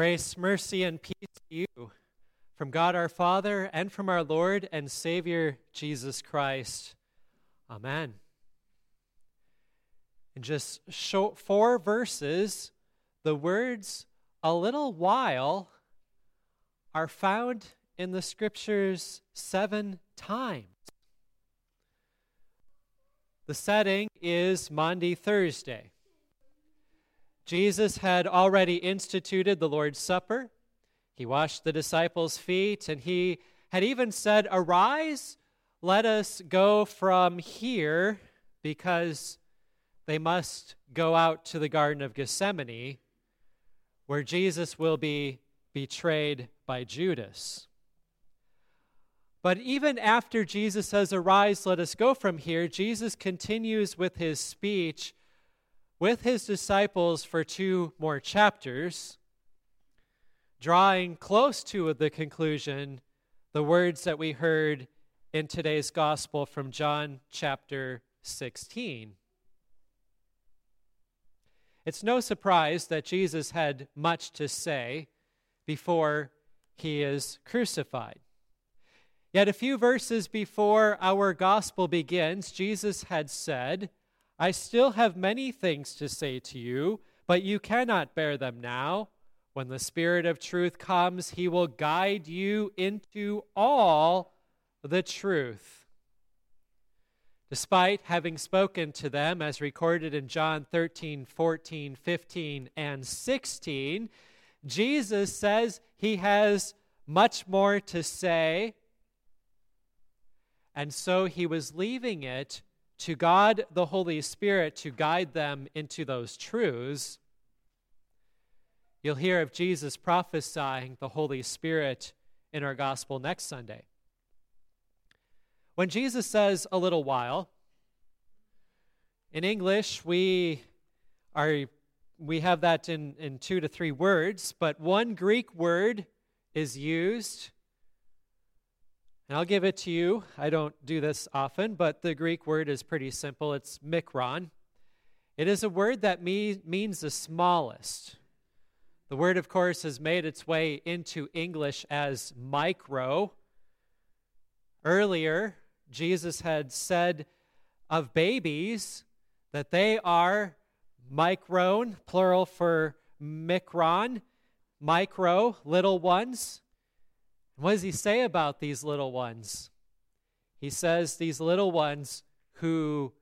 Grace, mercy, and peace to you from God our Father and from our Lord and Savior Jesus Christ. Amen. In just four verses, the words a little while are found in the scriptures seven times. The setting is Maundy Thursday. Jesus had already instituted the Lord's Supper. He washed the disciples' feet, and he had even said, Arise, let us go from here, because they must go out to the Garden of Gethsemane, where Jesus will be betrayed by Judas. But even after Jesus says, Arise, let us go from here, Jesus continues with his speech with his disciples for two more chapters, drawing close to the conclusion the words that we heard in today's gospel from John chapter 16. It's no surprise that Jesus had much to say before he is crucified. Yet a few verses before our gospel begins, Jesus had said, I still have many things to say to you, but you cannot bear them now. When the Spirit of truth comes, he will guide you into all the truth. Despite having spoken to them, as recorded in John 13, 14, 15, and 16, Jesus says he has much more to say. And so he was leaving it to God the Holy Spirit to guide them into those truths, you'll hear of Jesus prophesying the Holy Spirit in our gospel next Sunday. When Jesus says a little while, in English we are we have that in, in two to three words, but one Greek word is used and I'll give it to you. I don't do this often, but the Greek word is pretty simple. It's mikron. It is a word that me- means the smallest. The word, of course, has made its way into English as micro. Earlier, Jesus had said of babies that they are micron, plural for mikron, micro, little ones. What does he say about these little ones? He says, These little ones who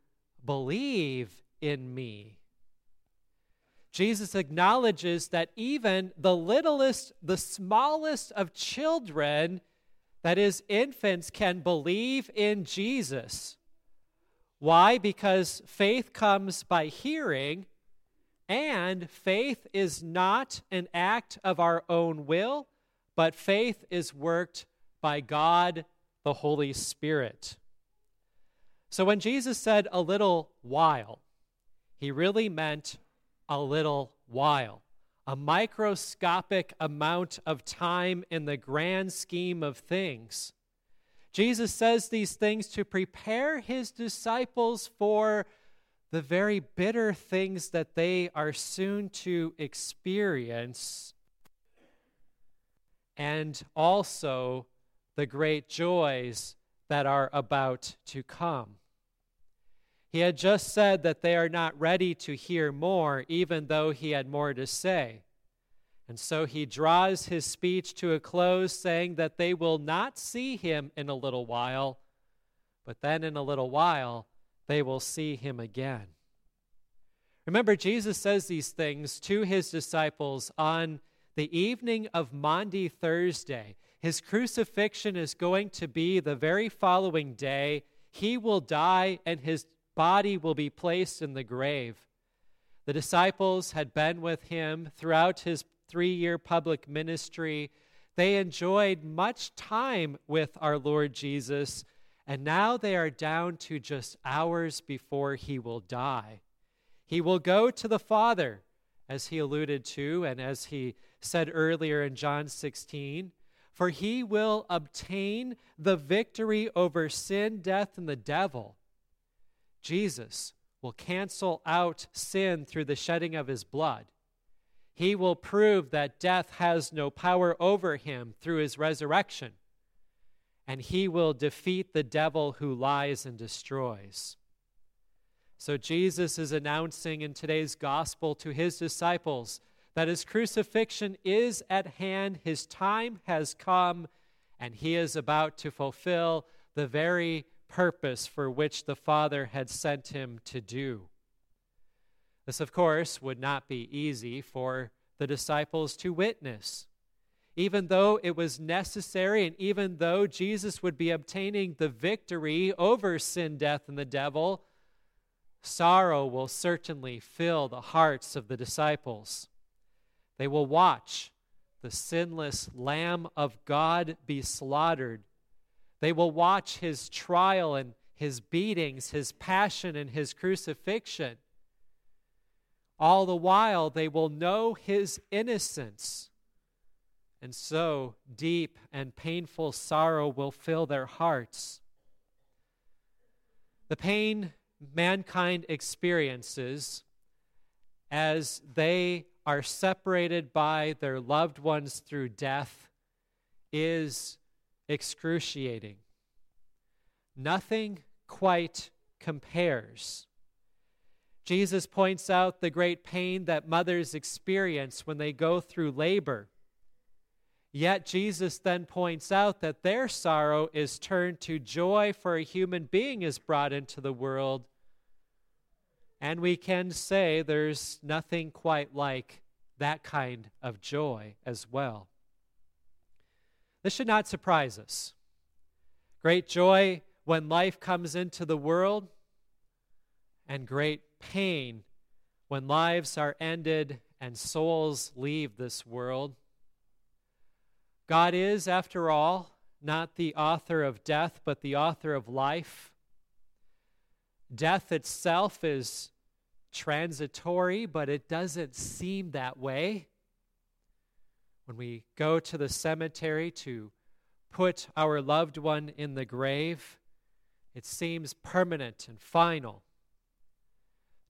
believe in me. Jesus acknowledges that even the littlest, the smallest of children, that is, infants, can believe in Jesus. Why? Because faith comes by hearing, and faith is not an act of our own will but faith is worked by God the Holy Spirit. So when Jesus said a little while, he really meant a little while, a microscopic amount of time in the grand scheme of things. Jesus says these things to prepare his disciples for the very bitter things that they are soon to experience and also the great joys that are about to come. He had just said that they are not ready to hear more, even though he had more to say. And so he draws his speech to a close, saying that they will not see him in a little while, but then in a little while they will see him again. Remember, Jesus says these things to his disciples on the evening of Maundy Thursday. His crucifixion is going to be the very following day. He will die and his body will be placed in the grave. The disciples had been with him throughout his three year public ministry. They enjoyed much time with our Lord Jesus, and now they are down to just hours before he will die. He will go to the Father, as he alluded to, and as he said earlier in John 16. For he will obtain the victory over sin, death, and the devil. Jesus will cancel out sin through the shedding of his blood. he will prove that death has no power over him through his resurrection. And he will defeat the devil who lies and destroys. So Jesus is announcing in today's gospel to his disciples that his crucifixion is at hand, his time has come, and he is about to fulfill the very purpose for which the Father had sent him to do. This, of course, would not be easy for the disciples to witness. Even though it was necessary, and even though Jesus would be obtaining the victory over sin, death, and the devil, sorrow will certainly fill the hearts of the disciples. They will watch the sinless Lamb of God be slaughtered. They will watch his trial and his beatings, his passion and his crucifixion. All the while, they will know his innocence. And so, deep and painful sorrow will fill their hearts. The pain mankind experiences as they are separated by their loved ones through death is excruciating. Nothing quite compares Jesus points out the great pain that mothers experience when they go through labor. Yet Jesus then points out that their sorrow is turned to joy for a human being is brought into the world. And we can say there's nothing quite like that kind of joy as well. This should not surprise us. Great joy when life comes into the world, and great pain when lives are ended and souls leave this world. God is, after all, not the author of death, but the author of life. Death itself is transitory, but it doesn't seem that way. When we go to the cemetery to put our loved one in the grave, it seems permanent and final.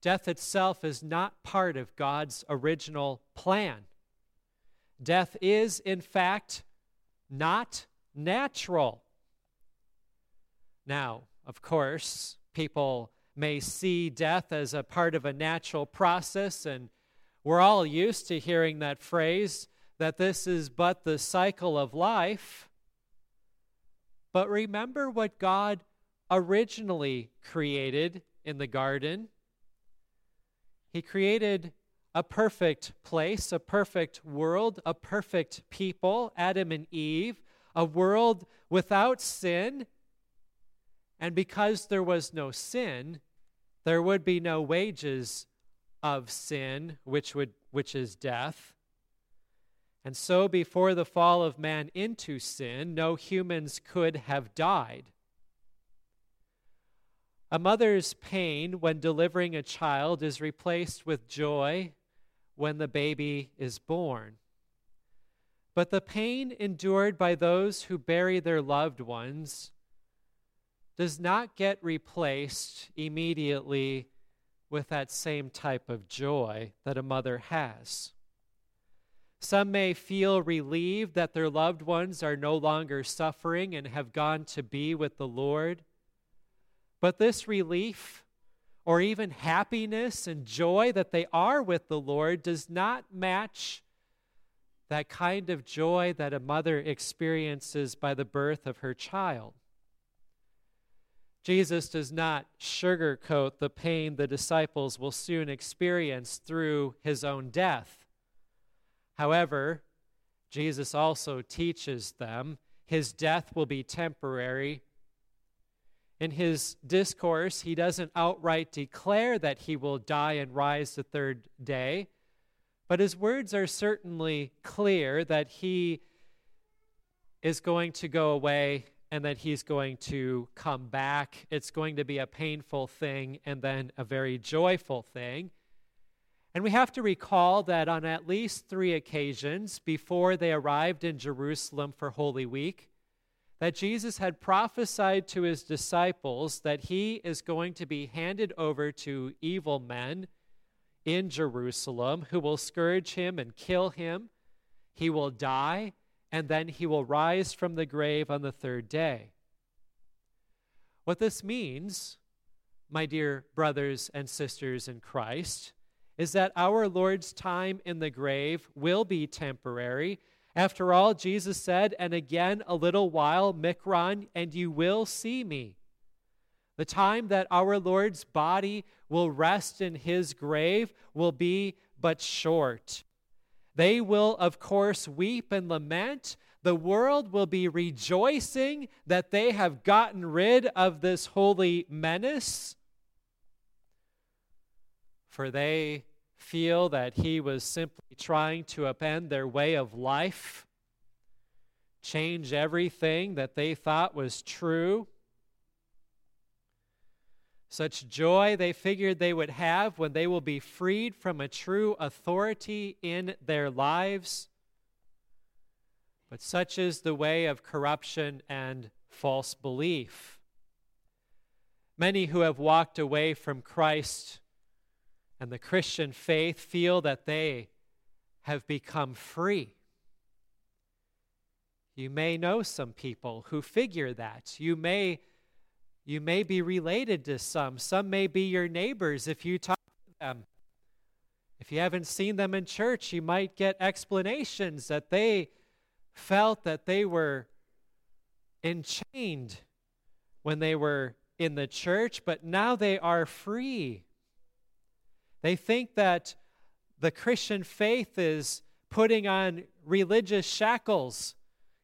Death itself is not part of God's original plan. Death is, in fact, not natural. Now, of course, people may see death as a part of a natural process, and we're all used to hearing that phrase that this is but the cycle of life. But remember what God originally created in the garden he created a perfect place, a perfect world, a perfect people, Adam and Eve, a world without sin. And because there was no sin, there would be no wages of sin, which, would, which is death. And so, before the fall of man into sin, no humans could have died. A mother's pain when delivering a child is replaced with joy when the baby is born. But the pain endured by those who bury their loved ones does not get replaced immediately with that same type of joy that a mother has. Some may feel relieved that their loved ones are no longer suffering and have gone to be with the Lord. But this relief or even happiness and joy that they are with the Lord does not match that kind of joy that a mother experiences by the birth of her child. Jesus does not sugarcoat the pain the disciples will soon experience through his own death. However, Jesus also teaches them his death will be temporary in his discourse, he doesn't outright declare that he will die and rise the third day, but his words are certainly clear that he is going to go away and that he's going to come back. It's going to be a painful thing and then a very joyful thing. And we have to recall that on at least three occasions before they arrived in Jerusalem for Holy Week, that Jesus had prophesied to his disciples that he is going to be handed over to evil men, in Jerusalem who will scourge him and kill him. He will die, and then he will rise from the grave on the third day. What this means, my dear brothers and sisters in Christ, is that our Lord's time in the grave will be temporary. After all, Jesus said, and again a little while, Mikron, and you will see me. The time that our Lord's body will rest in his grave will be but short. They will, of course, weep and lament. The world will be rejoicing that they have gotten rid of this holy menace. For they feel that he was simply trying to upend their way of life, change everything that they thought was true. Such joy they figured they would have when they will be freed from a true authority in their lives. But such is the way of corruption and false belief. Many who have walked away from Christ and the Christian faith feel that they have become free. You may know some people who figure that. You may, you may be related to some. Some may be your neighbors if you talk to them. If you haven't seen them in church, you might get explanations that they felt that they were enchained when they were in the church, but now they are free. They think that the Christian faith is putting on religious shackles,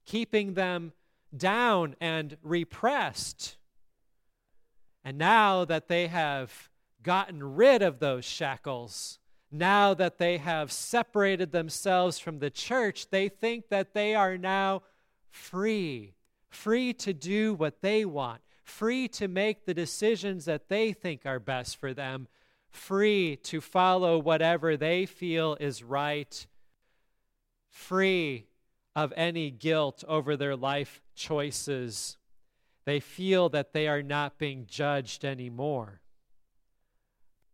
keeping them down and repressed. And now that they have gotten rid of those shackles, now that they have separated themselves from the church, they think that they are now free, free to do what they want, free to make the decisions that they think are best for them, free to follow whatever they feel is right, free of any guilt over their life choices. They feel that they are not being judged anymore.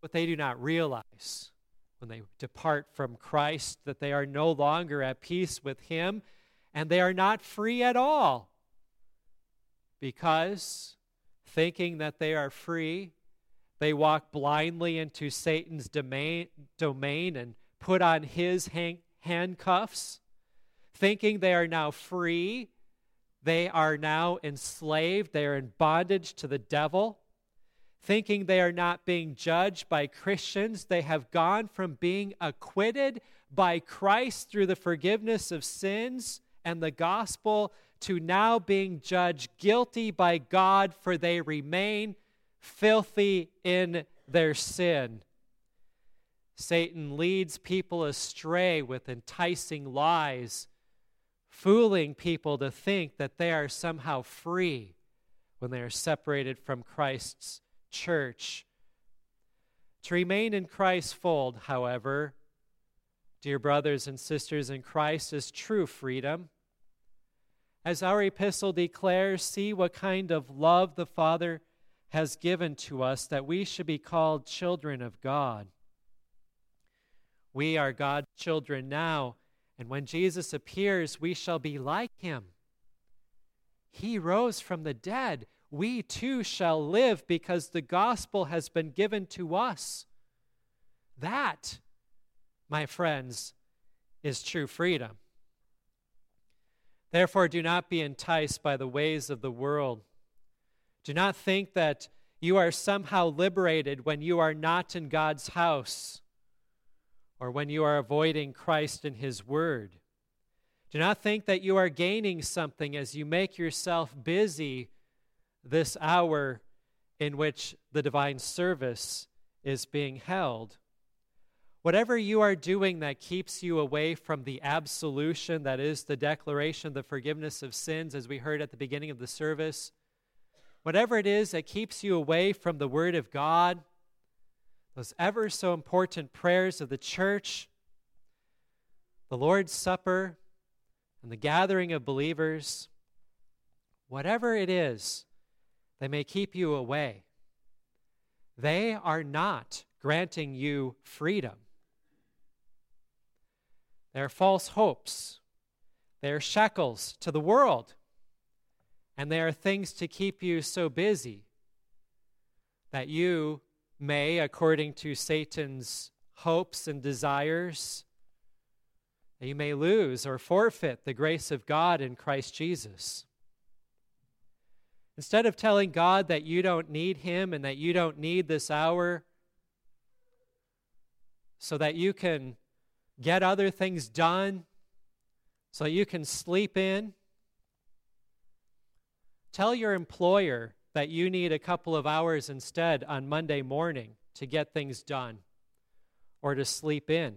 But they do not realize when they depart from Christ that they are no longer at peace with Him and they are not free at all. Because thinking that they are free, they walk blindly into Satan's domain, domain and put on his hang, handcuffs, thinking they are now free. They are now enslaved. They are in bondage to the devil. Thinking they are not being judged by Christians, they have gone from being acquitted by Christ through the forgiveness of sins and the gospel to now being judged guilty by God, for they remain filthy in their sin. Satan leads people astray with enticing lies, fooling people to think that they are somehow free when they are separated from Christ's church. To remain in Christ's fold, however, dear brothers and sisters in Christ, is true freedom. As our epistle declares, see what kind of love the Father has given to us that we should be called children of God. We are God's children now, and when Jesus appears, we shall be like him. He rose from the dead. We too shall live because the gospel has been given to us. That, my friends, is true freedom. Therefore, do not be enticed by the ways of the world do not think that you are somehow liberated when you are not in God's house or when you are avoiding Christ and His Word. Do not think that you are gaining something as you make yourself busy this hour in which the divine service is being held. Whatever you are doing that keeps you away from the absolution, that is the declaration of the forgiveness of sins, as we heard at the beginning of the service, whatever it is that keeps you away from the Word of God, those ever so important prayers of the church, the Lord's Supper, and the gathering of believers, whatever it is that may keep you away, they are not granting you freedom. They are false hopes. They are shackles to the world. And they are things to keep you so busy that you may, according to Satan's hopes and desires, that you may lose or forfeit the grace of God in Christ Jesus. Instead of telling God that you don't need Him and that you don't need this hour so that you can get other things done, so you can sleep in, tell your employer that you need a couple of hours instead on Monday morning to get things done or to sleep in.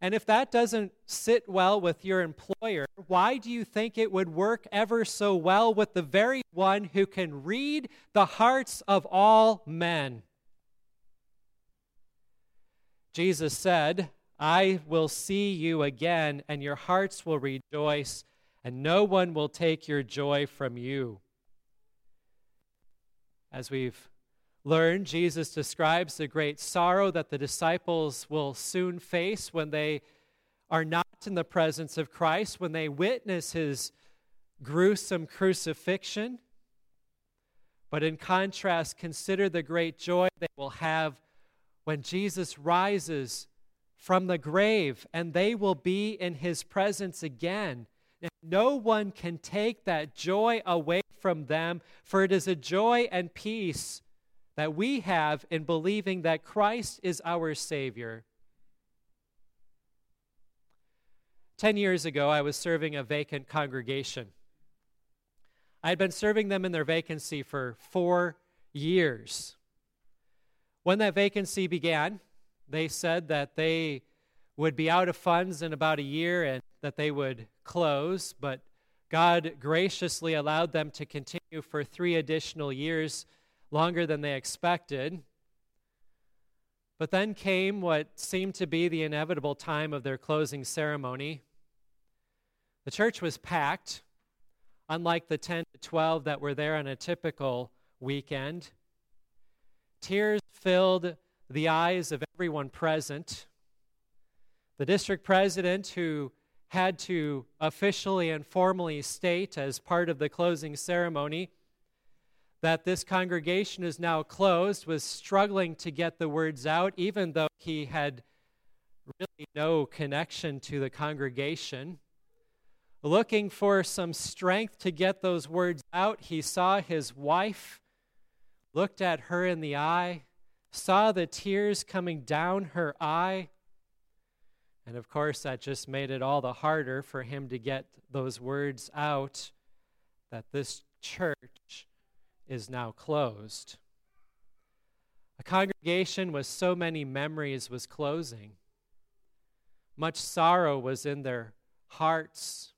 And if that doesn't sit well with your employer, why do you think it would work ever so well with the very one who can read the hearts of all men? Jesus said, I will see you again, and your hearts will rejoice, and no one will take your joy from you. As we've learned, Jesus describes the great sorrow that the disciples will soon face when they are not in the presence of Christ, when they witness his gruesome crucifixion. But in contrast, consider the great joy they will have when Jesus rises from the grave and they will be in his presence again. No one can take that joy away from them, for it is a joy and peace that we have in believing that Christ is our Savior. Ten years ago, I was serving a vacant congregation. I had been serving them in their vacancy for four years. When that vacancy began, they said that they would be out of funds in about a year and that they would close, but God graciously allowed them to continue for three additional years longer than they expected. But then came what seemed to be the inevitable time of their closing ceremony. The church was packed, unlike the 10 to 12 that were there on a typical weekend. Tears filled the eyes of everyone present. The district president, who had to officially and formally state as part of the closing ceremony that this congregation is now closed was struggling to get the words out, even though he had really no connection to the congregation. Looking for some strength to get those words out, he saw his wife, looked at her in the eye, saw the tears coming down her eye. And of course, that just made it all the harder for him to get those words out that this church is now closed. A congregation with so many memories was closing. Much sorrow was in their hearts.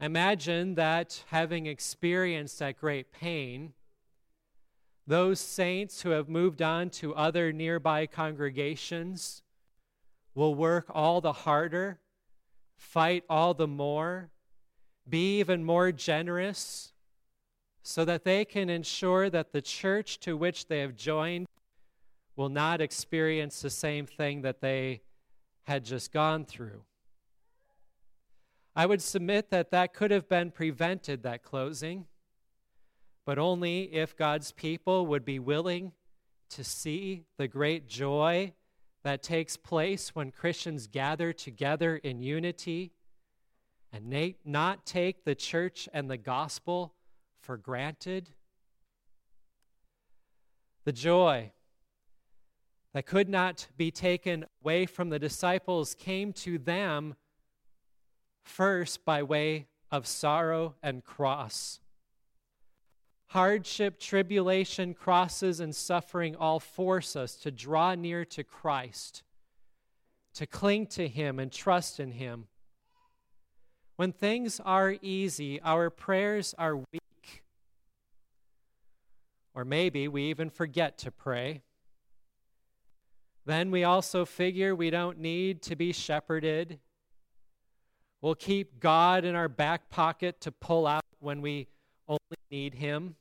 I imagine that having experienced that great pain, those saints who have moved on to other nearby congregations will work all the harder, fight all the more, be even more generous, so that they can ensure that the church to which they have joined will not experience the same thing that they had just gone through. I would submit that that could have been prevented, that closing, but only if God's people would be willing to see the great joy that takes place when Christians gather together in unity and not take the church and the gospel for granted. The joy that could not be taken away from the disciples came to them first by way of sorrow and cross. Hardship, tribulation, crosses, and suffering all force us to draw near to Christ, to cling to Him and trust in Him. When things are easy, our prayers are weak or maybe we even forget to pray. Then we also figure we don't need to be shepherded. We'll keep God in our back pocket to pull out when we only need Him.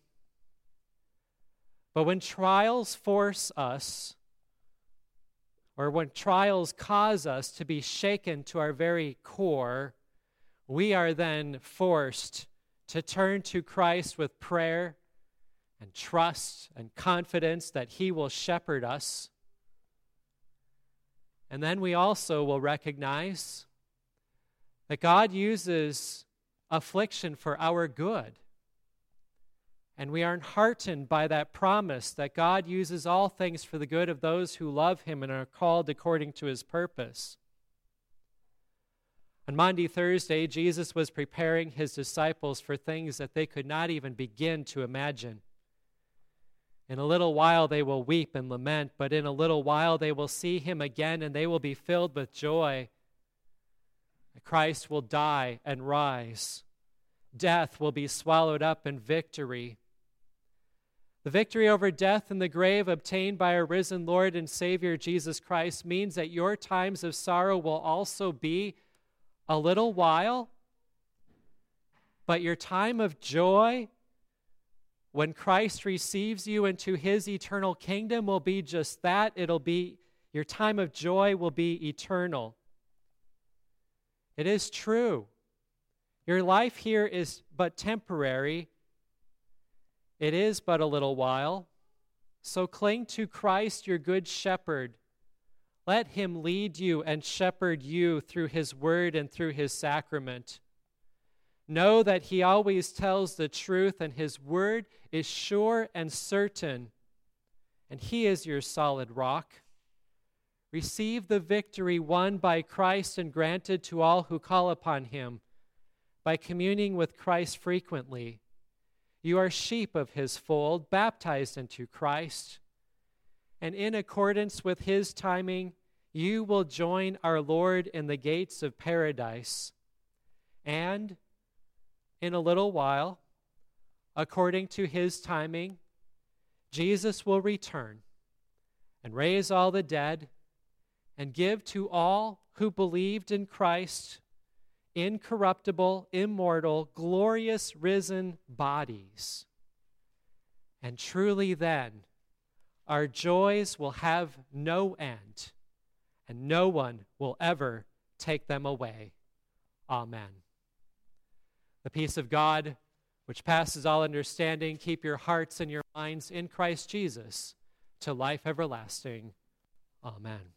But when trials force us, or when trials cause us to be shaken to our very core, we are then forced to turn to Christ with prayer and trust and confidence that He will shepherd us. And then we also will recognize that God uses affliction for our good. And we are heartened by that promise that God uses all things for the good of those who love Him and are called according to His purpose. On Maundy, Thursday, Jesus was preparing His disciples for things that they could not even begin to imagine. In a little while they will weep and lament, but in a little while they will see Him again and they will be filled with joy. Christ will die and rise. Death will be swallowed up in victory. The victory over death and the grave obtained by our risen Lord and Savior Jesus Christ means that your times of sorrow will also be a little while, but your time of joy when Christ receives you into his eternal kingdom will be just that. It'll be your time of joy will be eternal. It is true. Your life here is but temporary, it is but a little while. So cling to Christ, your good shepherd. Let him lead you and shepherd you through his word and through his sacrament. Know that he always tells the truth, and his word is sure and certain, and he is your solid rock. Receive the victory won by Christ and granted to all who call upon him by communing with Christ frequently you are sheep of his fold, baptized into Christ. And in accordance with his timing, you will join our Lord in the gates of paradise. And in a little while, according to his timing, Jesus will return and raise all the dead and give to all who believed in Christ incorruptible, immortal, glorious, risen bodies. And truly, then, our joys will have no end, and no one will ever take them away. Amen. The peace of God, which passes all understanding, keep your hearts and your minds in Christ Jesus to life everlasting. Amen.